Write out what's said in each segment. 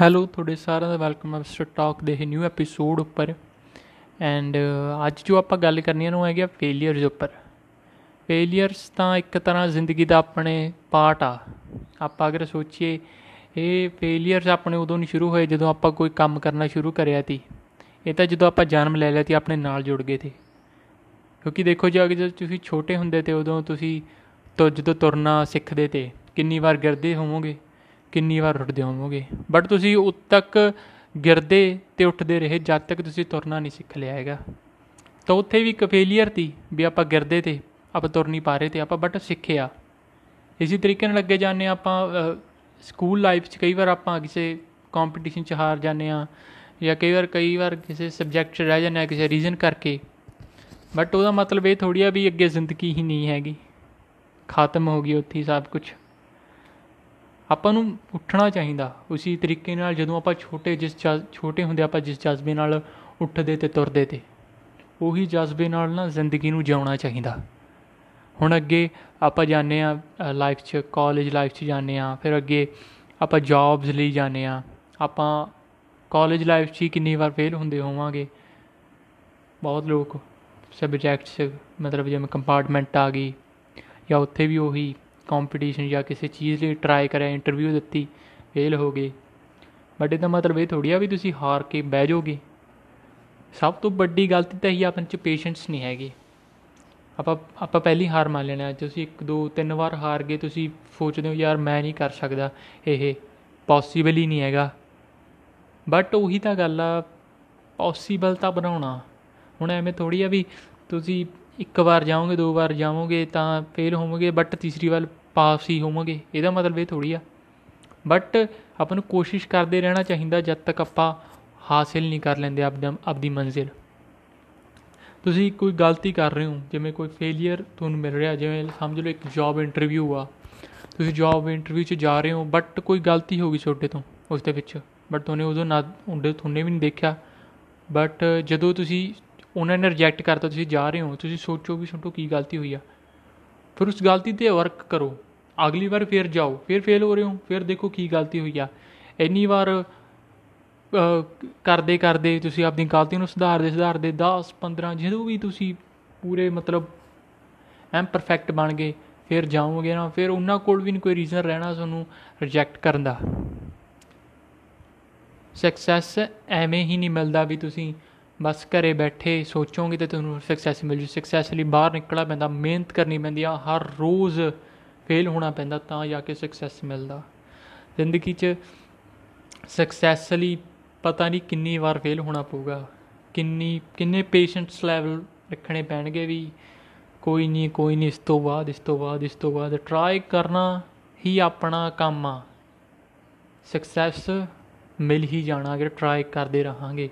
Hello ਤੁਹਾਡੇ ਸਾਰਿਆਂ ਦਾ ਵੈਲਕਮ ਹੈ ਮਿਸਟਰ ਟਾਕ ਦੇ ਨਿਊ ਐਪੀਸੋਡ ਉੱਪਰ। ਐਂਡ ਅੱਜ ਜੋ ਆਪਾਂ ਗੱਲ ਕਰਨੀ ਹੈ ਉਹ ਹੈਗੀ ਆ ਫੇਲੀਅਰਸ ਉੱਪਰ। ਫੇਲੀਅਰਸ ਤਾਂ ਇੱਕ ਤਰ੍ਹਾਂ ਜ਼ਿੰਦਗੀ ਦਾ ਆਪਣੇ ਪਾਰਟ ਆ। ਆਪਾਂ ਅਗਰ ਸੋਚੀਏ, ਇਹ ਫੇਲੀਅਰਸ ਆਪਣੇ ਉਦੋਂ ਨਹੀਂ ਸ਼ੁਰੂ ਹੋਏ ਜਦੋਂ ਆਪਾਂ ਕੋਈ ਕੰਮ ਕਰਨਾ ਸ਼ੁਰੂ ਕਰਿਆ ਤੀ ਇਹ ਤਾਂ ਜਦੋਂ ਆਪਾਂ ਜਨਮ ਲੈ ਲਿਆ ਤੀ ਆਪਣੇ ਨਾਲ ਜੁੜ ਗਏ ਤੇ ਕਿਉਂਕਿ ਦੇਖੋ ਜੀ, ਅਗਰ ਜਦੋਂ ਤੁਸੀਂ ਛੋਟੇ ਹੁੰਦੇ ਤੇ ਉਦੋਂ ਤੁਸੀਂ ਤੋਂ ਜਦੋਂ ਤੁਰਨਾ ਸਿੱਖਦੇ ਤੇ, ਕਿੰਨੀ ਵਾਰ ਗਿਰਦੇ ਹੋਵੋਗੇ। ਕਿੰਨੀ ਵਾਰ ਉੱਠਦੇ ਹੋਵੋਗੇ? ਬਟ ਤੁਸੀਂ ਉਦ ਤੱਕ ਗਿਰਦੇ ਤੇ ਉੱਠਦੇ ਰਹੇ ਜਦ ਤੱਕ ਤੁਸੀਂ ਤੁਰਨਾ ਨਹੀਂ ਸਿੱਖ ਲਿਆ ਹੈਗਾ। ਤਾਂ ਉੱਥੇ ਵੀ ਇੱਕ ਫੇਲੀਅਰ ਤੀ ਵੀ ਆਪਾਂ ਗਿਰਦੇ ਤੇ, ਆਪਾਂ ਤੁਰ ਨਹੀਂ ਪਾ ਰਹੇ ਤੇ ਆਪਾਂ ਬਟ ਸਿੱਖਿਆ। ਇਸੇ ਤਰੀਕੇ ਨਾਲ ਅੱਗੇ ਜਾਂਦੇ ਹਾਂ ਆਪਾਂ ਸਕੂਲ ਲਾਈਫ 'ਚ ਕਈ ਵਾਰ ਆਪਾਂ ਕਿਸੇ ਕੰਪੀਟੀਸ਼ਨ 'ਚ ਹਾਰ ਜਾਂਦੇ ਆ ਜਾਂ ਕਈ ਵਾਰ ਕਈ ਵਾਰ ਕਿਸੇ ਸਬਜੈਕਟ 'ਚ ਰਹਿ ਜਾਂਦੇ ਆ ਕਿਸੇ ਰੀਜ਼ਨ ਕਰਕੇ। ਬਟ ਉਹਦਾ ਮਤਲਬ ਇਹ ਥੋੜੀ ਆ ਵੀ ਅੱਗੇ ਜ਼ਿੰਦਗੀ ਹੀ ਨਹੀਂ ਹੈਗੀ। ਖਤਮ ਹੋ ਗਈ ਉੱਥੇ ਹੀ ਸਭ ਕੁਝ ਆਪਾਂ ਨੂੰ ਉੱਠਣਾ ਚਾਹੀਦਾ। ਉਸੇ ਤਰੀਕੇ ਨਾਲ ਜਦੋਂ ਆਪਾਂ ਛੋਟੇ ਜਿਸ ਛੋਟੇ ਹੁੰਦੇ ਆਪਾਂ ਜਿਸ ਜਜ਼ਬੇ ਨਾਲ ਉੱਠਦੇ ਤੇ ਤੁਰਦੇ ਤੇ, ਉਹੀ ਜਜ਼ਬੇ ਨਾਲ ਨਾ ਜ਼ਿੰਦਗੀ ਨੂੰ ਜਿਉਣਾ ਚਾਹੀਦਾ। ਹੁਣ ਅੱਗੇ ਆਪਾਂ ਜਾਂਦੇ ਆ ਲਾਈਫ 'ਚ ਕਾਲਜ ਲਾਈਫ 'ਚ ਜਾਂਦੇ ਆ ਫਿਰ ਅੱਗੇ ਆਪਾਂ ਜੌਬਸ ਲਈ ਜਾਂਦੇ ਆ ਆਪਾਂ ਕਾਲਜ ਲਾਈਫ 'ਚ ਹੀ ਕਿੰਨੀ ਵਾਰ ਫੇਲ ਹੁੰਦੇ ਹੋਵਾਂਗੇ। ਬਹੁਤ ਲੋਕ ਸਬਜੈਕਟਸ ਮਤਲਬ ਜਿਵੇਂ ਕੰਪਾਰਟਮੈਂਟ ਆ ਗਈ ਜਾਂ ਉੱਥੇ ਵੀ ਉਹੀ ਕੰਪੀਟੀਸ਼ਨ ਜਾਂ ਕਿਸੇ ਚੀਜ਼ ਲਈ ਟਰਾਈ ਕਰਿਆ ਇੰਟਰਵਿਊ ਦਿੱਤੀ ਫੇਲ ਹੋ ਗਏ। ਬਟ ਇਹਦਾ ਮਤਲਬ ਇਹ ਥੋੜੀ ਆ ਵੀ ਤੁਸੀਂ ਹਾਰ ਕੇ ਬਹਿ ਜਾਓਗੇ। ਸਭ ਤੋਂ ਵੱਡੀ ਗਲਤੀ ਤਾਂ ਇਹ ਆਪਣੇ 'ਚ ਪੇਸ਼ੈਂਸ ਨਹੀਂ ਹੈਗੀ। ਆਪਾਂ ਆਪਾਂ ਪਹਿਲੀ ਹਾਰ ਮੰਨ ਲੈਣਾ ਤੁਸੀਂ ਇੱਕ, ਦੋ, ਤਿੰਨ ਵਾਰ ਹਾਰ ਗਏ, ਤੁਸੀਂ ਸੋਚਦੇ ਹੋ, ਯਾਰ, ਮੈਂ ਨਹੀਂ ਕਰ ਸਕਦਾ। ਇਹ ਪੋਸੀਬਲ ਹੀ ਨਹੀਂ ਹੈਗਾ। ਬਟ ਉਹੀ ਤਾਂ ਗੱਲ ਆ ਪੋਸੀਬਲ ਤਾਂ ਬਣਾਉਣਾ। ਹੁਣ ਐਵੇਂ ਥੋੜੀ ਆ ਵੀ ਤੁਸੀਂ ਇੱਕ ਵਾਰ ਜਾਓਗੇ, ਦੋ ਵਾਰ ਜਾਵੋਗੇ ਤਾਂ ਫੇਲ ਹੋਵੋਗੇ ਬਟ ਤੀਸਰੀ ਵਾਰ ਪਾਸ ਹੀ ਹੋਵੋਗੇ। ਇਹਦਾ ਮਤਲਬ ਇਹ ਥੋੜੀ ਆ। ਬਟ ਆਪਾਂ ਨੂੰ ਕੋਸ਼ਿਸ਼ ਕਰਦੇ ਰਹਿਣਾ ਚਾਹੀਦਾ ਜਦ ਤੱਕ ਆਪਾਂ ਹਾਸਿਲ ਨਹੀਂ ਕਰ ਲੈਂਦੇ ਆਪਦਾ, ਆਪਦੀ ਮੰਜ਼ਿਲ। ਤੁਸੀਂ ਕੋਈ ਗਲਤੀ ਕਰ ਰਹੇ ਹੋ, ਜਿਵੇਂ ਕੋਈ ਫੇਲੀਅਰ ਤੁਹਾਨੂੰ ਮਿਲ ਰਿਹਾ, ਜਿਵੇਂ ਸਮਝ ਲਓ ਇੱਕ ਜੌਬ ਇੰਟਰਵਿਊ ਆ। ਤੁਸੀਂ ਜੌਬ ਇੰਟਰਵਿਊ 'ਚ ਜਾ ਰਹੇ ਹੋ ਬਟ ਕੋਈ ਗਲਤੀ ਹੋ ਗਈ ਛੋਟੇ ਤੋਂ, ਉਸ ਦੇ ਵਿੱਚ। ਬਟ ਤੁਹਾਨੂੰ ਉਦੋਂ ਨਾ, ਉਹਦੇ, ਤੁਹਾਨੂੰ ਵੀ ਨਹੀਂ ਦੇਖਿਆ। ਬਟ ਜਦੋਂ ਤੁਸੀਂ ਉਹਨਾਂ ਨੇ ਰਿਜੈਕਟ ਕਰਤਾ, ਤੁਸੀਂ ਜਾ ਰਹੇ ਹੋ, ਤੁਸੀਂ ਸੋਚੋ ਵੀ ਛੋਟੋ ਕੀ ਗਲਤੀ ਹੋਈ ਆ। ਫਿਰ ਉਸ ਗਲਤੀ ਤੇ ਵਰਕ ਕਰੋ। ਅਗਲੀ ਵਾਰ ਫਿਰ ਜਾਓ, ਫਿਰ ਫੇਲ ਹੋ ਰਹੇ ਹੋ, ਫਿਰ ਦੇਖੋ ਕੀ ਗਲਤੀ ਹੋਈ ਆ। ਇੰਨੀ ਵਾਰ ਕਰਦੇ ਕਰਦੇ ਤੁਸੀਂ ਆਪਣੀ ਗਲਤੀ ਨੂੰ ਸੁਧਾਰਦੇ ਸੁਧਾਰਦੇ 10 15 ਜਦੋਂ ਵੀ ਤੁਸੀਂ ਪੂਰੇ ਮਤਲਬ ਐਮ ਪਰਫੈਕਟ ਬਣ ਗਏ, ਫਿਰ ਜਾਓਗੇ ਨਾ, ਫਿਰ ਉਹਨਾਂ ਕੋਲ ਵੀ ਨਹੀਂ ਕੋਈ ਰੀਜ਼ਨ ਰਹਿਣਾ ਤੁਹਾਨੂੰ ਰਿਜੈਕਟ ਕਰਨ ਦਾ। ਸਕਸੈਸ ਐਵੇਂ ਹੀ ਨਹੀਂ ਮਿਲਦਾ ਵੀ ਤੁਸੀਂ ਬਸ ਘਰੇ ਬੈਠੇ ਸੋਚੋਗੇ ਤੇ ਤੁਹਾਨੂੰ ਸਕਸੈਸ ਮਿਲ ਜੂ। ਸਕਸੈਸ ਲਈ ਬਾਹਰ ਨਿਕਲਣਾ ਪੈਂਦਾ, ਮਿਹਨਤ ਕਰਨੀ ਪੈਂਦੀ ਆ, ਹਰ ਰੋਜ਼ ਫੇਲ ਹੋਣਾ ਪੈਂਦਾ ਤਾਂ ਜਾ ਕੇ ਸਕਸੈਸ ਮਿਲਦਾ। ਜ਼ਿੰਦਗੀ 'ਚ ਸਕਸੈਸ ਲਈ ਪਤਾ ਨਹੀਂ ਕਿੰਨੀ ਵਾਰ ਫੇਲ ਹੋਣਾ ਪਊਗਾ। ਕਿੰਨੀ, ਕਿੰਨੇ ਪੇਸ਼ੈਂਟਸ ਲੈਵਲ ਰੱਖਣੇ ਪੈਣਗੇ ਵੀ ਕੋਈ ਨਹੀਂ ਕੋਈ ਨਹੀਂ, ਇਸ ਤੋਂ ਬਾਅਦ, ਇਸ ਤੋਂ ਬਾਅਦ, ਇਸ ਤੋਂ ਬਾਅਦ ਟਰਾਈ ਕਰਨਾ ਹੀ ਆਪਣਾ ਕੰਮ ਆ। ਸਕਸੈਸ ਮਿਲ ਹੀ ਜਾਣਾ ਅਗਰ ਟਰਾਈ ਕਰਦੇ ਰਹਾਂਗੇ।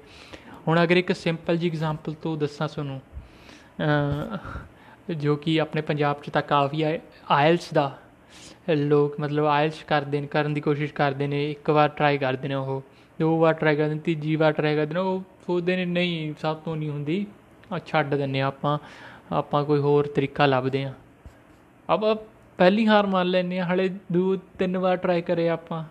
ਹੁਣ ਅਗਰ ਇੱਕ ਸਿੰਪਲ ਜੀ ਐਗਜ਼ਾਮਪਲ ਤੋਂ ਦੱਸਾਂ ਤੁਹਾਨੂੰ ਜੋ ਕਿ ਆਪਣੇ ਪੰਜਾਬ 'ਚ ਤਾਂ ਕਾਫੀ ਹੈ ਆਇਲਸ ਦਾ, ਲੋਕ ਮਤਲਬ ਆਇਲਸ ਕਰਦੇ ਨੇ, ਕਰਨ ਦੀ ਕੋਸ਼ਿਸ਼ ਕਰਦੇ ਨੇ, ਇੱਕ ਵਾਰ ਟਰਾਈ ਕਰਦੇ ਨੇ ਉਹ, ਦੋ ਵਾਰ ਟਰਾਈ ਕਰਦੇ ਨੇ, ਤੀਜੀ ਵਾਰ ਟਰਾਈ ਕਰਦੇ ਨੇ, ਉਹ ਸੋਚਦੇ ਨੇ ਨਹੀਂ ਸਭ ਤੋਂ ਨਹੀਂ ਹੁੰਦੀ ਆ ਛੱਡ ਦਿੰਨੇ ਆਪਾਂ ਆਪਾਂ ਕੋਈ ਹੋਰ ਤਰੀਕਾ ਲੱਭਦੇ ਆ ਆਪਾਂ ਪਹਿਲੀ ਹਾਰ ਮੰਨ ਲੈਨੇ ਆ ਹਲੇ ਦੋ ਤਿੰਨ ਵਾਰ ਟਰਾਈ ਕਰੇ ਆਪਾਂ।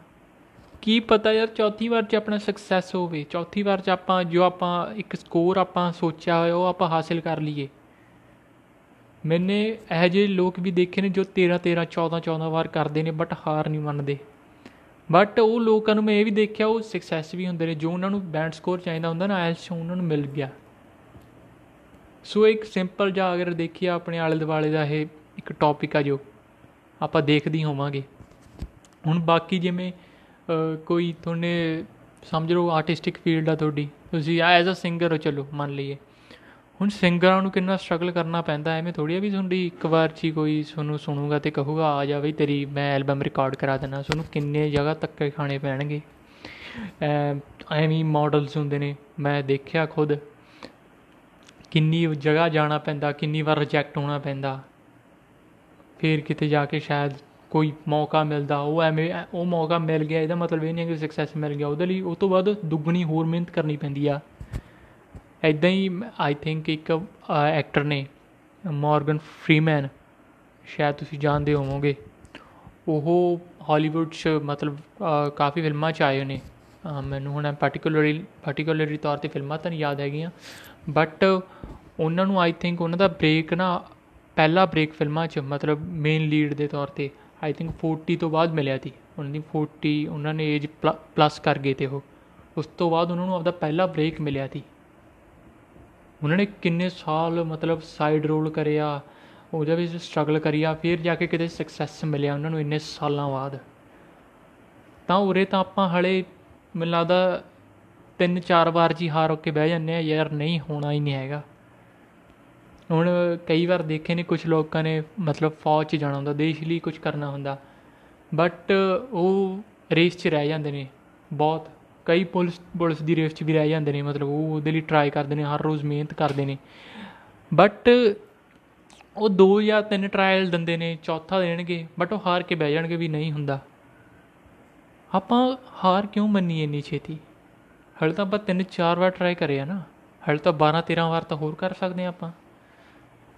ਕੀ ਪਤਾ ਯਾਰ, ਚੌਥੀ ਵਾਰ 'ਚ ਆਪਣਾ ਸਕਸੈਸ ਹੋਵੇ। ਚੌਥੀ ਵਾਰ 'ਚ ਆਪਾਂ, ਜੋ ਆਪਾਂ ਇੱਕ ਸਕੋਰ ਆਪਾਂ ਸੋਚਿਆ ਹੋਇਆ, ਉਹ ਆਪਾਂ ਹਾਸਿਲ ਕਰ ਲਈਏ। ਮੈਨੇ ਇਹ ਜਿਹੇ ਲੋਕ ਵੀ ਦੇਖੇ ਨੇ ਜੋ 13 13 14 14 ਵਾਰ ਕਰਦੇ ਨੇ ਬਟ ਹਾਰ ਨਹੀਂ ਮੰਨਦੇ। ਬਟ ਉਹ ਲੋਕਾਂ ਨੂੰ ਮੈਂ ਇਹ ਵੀ ਦੇਖਿਆ, ਉਹ ਸਕਸੈਸ ਵੀ ਹੁੰਦੇ ਨੇ। ਜੋ ਉਹਨਾਂ ਨੂੰ ਬੈਂਡ ਸਕੋਰ ਚਾਹੀਦਾ ਹੁੰਦਾ ਨਾ ਆਇਲਸ ਉਹਨਾਂ ਨੂੰ ਮਿਲ ਗਿਆ। ਸੋ ਇੱਕ ਸਿੰਪਲ ਜਿਹਾ ਅਗਰ ਦੇਖੀਏ ਆਪਣੇ ਆਲੇ ਦੁਆਲੇ ਦਾ ਇਹ ਇੱਕ ਟੌਪਿਕ ਆ ਜੋ, ਆਪਾਂ ਦੇਖਦੇ ਹੋਵਾਂਗੇ। ਹੁਣ ਬਾਕੀ ਜਿਵੇਂ ਕੋਈ ਤੁਹਾਨੇ ਸਮਝ ਲਓ ਆਰਟਿਸਟਿਕ ਫੀਲਡ ਆ ਤੁਹਾਡੀ, ਤੁਸੀਂ ਐਜ਼ ਅ ਸਿੰਗਰ ਹੋ, ਚਲੋ ਮੰਨ ਲਈਏ। ਹੁਣ ਸਿੰਗਰਾਂ ਨੂੰ ਕਿੰਨਾ ਸਟਰਗਲ ਕਰਨਾ ਪੈਂਦਾ, ਐਵੇਂ ਥੋੜੀ ਆ ਵੀ ਤੁਹਾਡੀ ਇੱਕ ਵਾਰ 'ਚ ਹੀ ਕੋਈ ਤੁਹਾਨੂੰ ਸੁਣੂਗਾ ਤੇ ਕਹੂਗਾ, ਆ ਜਾ ਬਈ ਤੇਰੀ ਮੈਂ ਐਲਬਮ ਰਿਕਾਰਡ ਕਰਾ ਦੇਣਾ ਤੁਹਾਨੂੰ ਕਿੰਨੇ ਜਗ੍ਹਾ ਧੱਕੇ ਖਾਣੇ ਪੈਣਗੇ। ਐਵੇਂ ਮਾਡਲਸ ਹੁੰਦੇ ਨੇ, ਮੈਂ ਦੇਖਿਆ ਖੁਦ। ਕਿੰਨੀ ਜਗ੍ਹਾ ਜਾਣਾ ਪੈਂਦਾ, ਕਿੰਨੀ ਵਾਰ ਰਿਜੈਕਟ ਹੋਣਾ ਪੈਂਦਾ। ਫਿਰ ਕਿਤੇ ਜਾ ਕੇ ਸ਼ਾਇਦ ਕੋਈ ਮੌਕਾ ਮਿਲਦਾ, ਉਹ ਐਵੇਂ, ਉਹ ਮੌਕਾ ਮਿਲ ਗਿਆ, ਇਹਦਾ ਮਤਲਬ ਇਹ ਨਹੀਂ ਕਿ ਸਕਸੈਸ ਮਿਲ ਗਿਆ। ਉਹਦੇ ਲਈ ਉਸ ਤੋਂ ਬਾਅਦ ਦੁੱਗਣੀ ਹੋਰ ਮਿਹਨਤ ਕਰਨੀ ਪੈਂਦੀ ਆ। ਐਦਾਂ ਹੀ ਆਈ ਥਿੰਕ ਇੱਕ ਐਕਟਰ ਨੇ ਮਾਰਗਨ ਫਰੀਮੈਨ ਸ਼ਾਇਦ ਤੁਸੀਂ ਜਾਣਦੇ ਹੋਵੋਗੇ। ਉਹ ਹਾਲੀਵੁੱਡ 'ਚ ਮਤਲਬ ਕਾਫੀ ਫਿਲਮਾਂ 'ਚ ਆਏ ਨੇ। ਮੈਨੂੰ ਹੁਣ ਪਾਰਟਿਕੂਲਰਲੀ ਪਾਰਟਿਕੂਲਰਲੀ ਤੌਰ ਤੇ ਫਿਲਮਾਂ ਤਾਂ ਨਹੀਂ ਯਾਦ ਹੈਗੀਆਂ। ਬਟ ਉਹਨਾਂ ਨੂੰ ਆਈ ਥਿੰਕ ਉਹਨਾਂ ਦਾ ਬ੍ਰੇਕ ਨਾ, ਪਹਿਲਾ ਬ੍ਰੇਕ ਫਿਲਮਾਂ 'ਚ, ਮਤਲਬ ਮੇਨ ਲੀਡ ਦੇ ਤੌਰ ਤੇ। ਆਈ ਥਿੰਕ 40 ਤੋਂ ਬਾਅਦ ਮਿਲਿਆ ਸੀ। ਉਹਨਾਂ ਦੀ 40 ਉਹਨਾਂ ਨੇ ਏਜ ਪਲੱਸ ਕਰ ਗਏ ਤੇ ਉਹ। ਉਸ ਤੋਂ ਬਾਅਦ ਉਹਨਾਂ ਨੂੰ ਆਪਦਾ ਪਹਿਲਾ ਬ੍ਰੇਕ ਮਿਲਿਆ ਸੀ। ਉਹਨਾਂ ਨੇ ਕਿੰਨੇ ਸਾਲ ਮਤਲਬ ਸਾਈਡ ਰੋਲ ਕਰਿਆ, ਉਹਦੇ ਵਿੱਚ ਸਟਰਗਲ ਕਰਿਆ, ਫਿਰ ਜਾ ਕੇ ਕਿਤੇ ਸਕਸੈਸ ਮਿਲਿਆ ਉਹਨਾਂ ਨੂੰ ਇੰਨੇ ਸਾਲਾਂ ਬਾਅਦ। ਤਾਂ ਉਰੇ ਤਾਂ ਆਪਾਂ ਹਲੇ ਮੈਨੂੰ ਲੱਗਦਾ ਤਿੰਨ ਚਾਰ ਵਾਰ ਜੀ ਹਾਰ ਕੇ ਬਹਿ ਜਾਂਦੇ ਆ, ਯਾਰ ਨਹੀਂ, ਹੋਣਾ ਹੀ ਨਹੀਂ ਹੈਗਾ। ਹੁਣ ਕਈ ਵਾਰ ਦੇਖੇ ਨੇ ਕੁਝ ਲੋਕਾਂ ਨੇ ਮਤਲਬ ਫੌਜ 'ਚ ਜਾਣਾ ਹੁੰਦਾ, ਦੇਸ਼ ਲਈ ਕੁਝ ਕਰਨਾ ਹੁੰਦਾ। ਬਟ ਉਹ ਰੇਸ 'ਚ ਰਹਿ ਜਾਂਦੇ ਨੇ ਬਹੁਤ। ਕਈ ਪੁਲਿਸ ਪੁਲਿਸ ਦੀ ਰੇਸ 'ਚ ਵੀ ਰਹਿ ਜਾਂਦੇ ਨੇ, ਮਤਲਬ ਉਹ ਉਹਦੇ ਲਈ ਟਰਾਈ ਕਰਦੇ ਨੇ, ਹਰ ਰੋਜ਼ ਮਿਹਨਤ ਕਰਦੇ ਨੇ। ਬਟ ਉਹ ਦੋ ਜਾਂ ਤਿੰਨ ਟਰਾਇਲ ਦਿੰਦੇ ਨੇ, ਚੌਥਾ ਦੇਣਗੇ ਬਟ ਉਹ ਹਾਰ ਕੇ ਬਹਿ ਜਾਣਗੇ ਵੀ ਨਹੀਂ ਹੁੰਦਾ। ਆਪਾਂ ਹਾਰ ਕਿਉਂ ਮੰਨੀ ਇੰਨੀ ਛੇਤੀ? ਹਲ ਤਾਂ ਆਪਾਂ ਤਿੰਨ ਚਾਰ ਵਾਰ ਟਰਾਈ ਕਰੇ ਆ ਨਾ। ਹਲ ਤਾਂ 12 13 ਵਾਰ ਤਾਂ ਹੋਰ ਕਰ ਸਕਦੇ ਆ ਆਪਾਂ।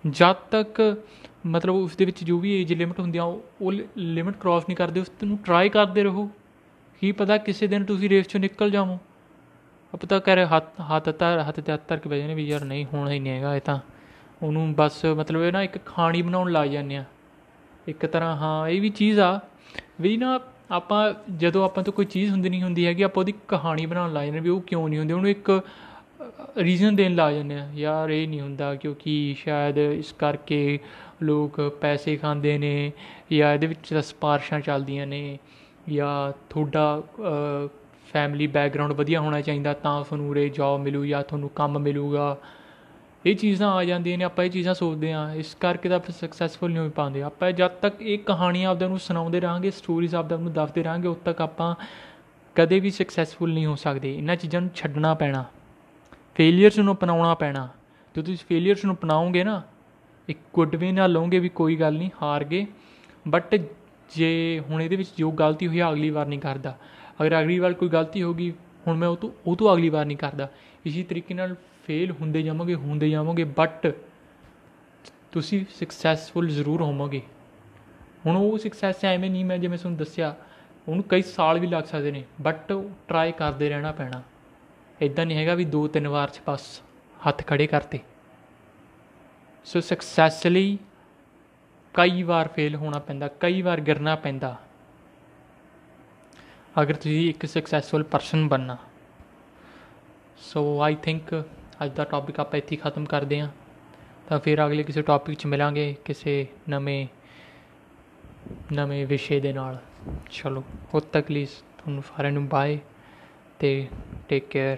ਜਦ ਤੱਕ ਮਤਲਬ ਉਸ ਦੇ ਵਿੱਚ ਜੋ ਵੀ ਏਜ ਲਿਮਟ ਹੁੰਦੀ ਆ, ਉਹ ਲਿਮਟ ਕ੍ਰਾਸ ਨਹੀਂ ਕਰਦੇ ਉਸ ਨੂੰ ਟਰਾਈ ਕਰਦੇ ਰਹੋ। ਕੀ ਪਤਾ ਕਿਸੇ ਦਿਨ ਤੁਸੀਂ ਰੇਸ ਚੋਂ ਨਿਕਲ ਜਾਵੋ। ਅਬ ਤਾਂ ਕਰੇ ਹੱਥ ਹੱਥ ਤਰ ਹੱਥ ਤੇ ਹੱਥ ਕੇ ਬੈਜਨੇ ਵੀ ਯਾਰ ਨਹੀਂ, ਹੋਣਾ ਹੀ ਨਹੀਂ ਹੈਗਾ ਇਹ ਤਾਂ। ਉਹਨੂੰ ਬਸ ਮਤਲਬ ਇਹ ਨਾ ਇੱਕ ਖਾਣੀ ਬਣਾਉਣ ਲੱਗ ਜਾਂਦੇ ਆ। ਇੱਕ ਤਰ੍ਹਾਂ ਹਾਂ, ਇਹ ਵੀ ਚੀਜ਼ ਆ ਵੀ ਨਾ ਆਪਾਂ ਜਦੋਂ ਆਪਾਂ ਤੋਂ ਕੋਈ ਚੀਜ਼ ਹੁੰਦੀ ਨਹੀਂ ਹੁੰਦੀ ਹੈਗੀ, ਆਪਾਂ ਉਹਦੀ ਕਹਾਣੀ ਬਣਾਉਣ ਲੱਗ ਜਾਂਦੇ ਵੀ ਉਹ ਕਿਉਂ ਨਹੀਂ ਹੁੰਦੀ। ਉਹਨੂੰ ਇੱਕ ਰੀਜ਼ਨ ਦੇਣ ਲੱਗ ਜਾਂਦੇ ਆ, ਯਾਰ ਇਹ ਨਹੀਂ ਹੁੰਦਾ ਕਿਉਂਕਿ ਸ਼ਾਇਦ ਇਸ ਕਰਕੇ ਲੋਕ ਪੈਸੇ ਖਾਂਦੇ ਨੇ ਜਾਂ ਇਹਦੇ ਵਿੱਚ ਸਪਾਰਸ਼ਾਂ ਚੱਲਦੀਆਂ ਨੇ ਜਾਂ ਤੁਹਾਡਾ ਫੈਮਿਲੀ ਬੈਕਗ੍ਰਾਉਂਡ ਵਧੀਆ ਹੋਣਾ ਚਾਹੀਦਾ ਤਾਂ ਤੁਹਾਨੂੰ ਉਰੇ ਜੌਬ ਮਿਲੂ ਜਾਂ ਤੁਹਾਨੂੰ ਕੰਮ ਮਿਲੂਗਾ। ਇਹ ਚੀਜ਼ਾਂ ਆ ਜਾਂਦੀਆਂ ਨੇ, ਆਪਾਂ ਇਹ ਚੀਜ਼ਾਂ ਸੋਚਦੇ ਆ ਇਸ ਕਰਕੇ ਤਾਂ ਆਪਾਂ ਸਕਸੈਸਫੁਲ ਨਹੀਂ ਹੋ ਪਾਉਂਦੇ। ਆਪਾਂ ਜਦ ਤੱਕ ਇਹ ਕਹਾਣੀਆਂ ਆਪਦੇ ਨੂੰ ਸੁਣਾਉਂਦੇ ਰਹਾਂਗੇ ਸਟੋਰੀਜ਼ ਆਪਦੇ ਨੂੰ ਦੱਸਦੇ ਰਹਾਂਗੇ, ਉਦ ਤੱਕ ਆਪਾਂ ਕਦੇ ਵੀ ਸਕਸੈਸਫੁਲ ਨਹੀਂ ਹੋ ਸਕਦੇ। ਇਹਨਾਂ ਚੀਜ਼ਾਂ ਨੂੰ ਛੱਡਣਾ ਪੈਣਾ। ਫੇਲਿਅਰਸ ਨੂੰ ਅਪਣਾਉਣਾ ਪੈਣਾ। ਜਦੋਂ ਤੁਸੀਂ ਫੇਲਿਅਰਸ ਨੂੰ ਅਪਣਾਓਗੇ ਨਾ, ਇੱਕ ਗੁੱਡ ਵੇ ਨਾਲ ਲਓਗੇ ਵੀ ਕੋਈ ਗੱਲ ਨਹੀਂ, ਹਾਰ ਗਏ। ਬਟ ਜੇ ਹੁਣ ਇਹਦੇ ਵਿੱਚ ਜੋ ਗਲਤੀ ਹੋਈ ਅਗਲੀ ਵਾਰ ਨਹੀਂ ਕਰਦਾ। ਅਗਰ ਅਗਲੀ ਵਾਰ ਕੋਈ ਗਲਤੀ ਹੋ ਗਈ, ਹੁਣ ਮੈਂ ਉਹ ਤੋਂ ਉਹ ਤੋਂ ਅਗਲੀ ਵਾਰ ਨਹੀਂ ਕਰਦਾ। ਇਸੇ ਤਰੀਕੇ ਨਾਲ ਫੇਲ ਹੁੰਦੇ ਜਾਵੋਗੇ ਹੁੰਦੇ ਜਾਵੋਗੇ ਬਟ ਤੁਸੀਂ ਸਕਸੈਸਫੁਲ ਜ਼ਰੂਰ ਹੋਵੋਗੇ। ਹੁਣ ਉਹ ਸਕਸੈਸ ਐਵੇਂ ਨਹੀਂ, ਮੈਂ ਜਿਵੇਂ ਤੁਹਾਨੂੰ ਦੱਸਿਆ, ਉਹਨੂੰ ਕਈ ਸਾਲ ਵੀ ਲੱਗ ਸਕਦੇ ਨੇ ਬਟ ਟਰਾਈ ਕਰਦੇ ਰਹਿਣਾ ਪੈਣਾ। ਇਦਾਂ ਨਹੀਂ ਹੈਗਾ ਵੀ ਦੋ ਤਿੰਨ ਵਾਰ ਚ ਬਸ ਹੱਥ ਖੜੇ ਕਰਤੇ। ਸੋ ਸਕਸੈਸ ਲਈ ਕਈ ਵਾਰ ਫੇਲ ਹੋਣਾ ਪੈਂਦਾ, ਕਈ ਵਾਰ ਗਿਰਨਾ ਪੈਂਦਾ। ਅਗਰ ਤੁਸੀਂ ਇੱਕ ਸਕਸੈਸਫੁਲ ਪਰਸਨ ਬਣਨਾ। ਸੋ ਆਈ ਥਿੰਕ ਅੱਜ ਦਾ ਟੌਪਿਕ ਆਪਾਂ ਇੱਥੇ ਖਤਮ ਕਰਦੇ ਹਾਂ। ਤਾਂ ਫਿਰ ਅਗਲੇ ਕਿਸੇ ਟੌਪਿਕ 'ਚ ਮਿਲਾਂਗੇ ਕਿਸੇ ਨਵੇਂ ਨਵੇਂ ਵਿਸ਼ੇ ਦੇ ਨਾਲ। ਚਲੋ, ਉਦ ਤੱਕ ਲਈ ਤੁਹਾਨੂੰ ਸਾਰਿਆਂ ਨੂੰ ਬਾਏ ਨਮਸਤੇ ਟੇਕ ਕੇਅਰ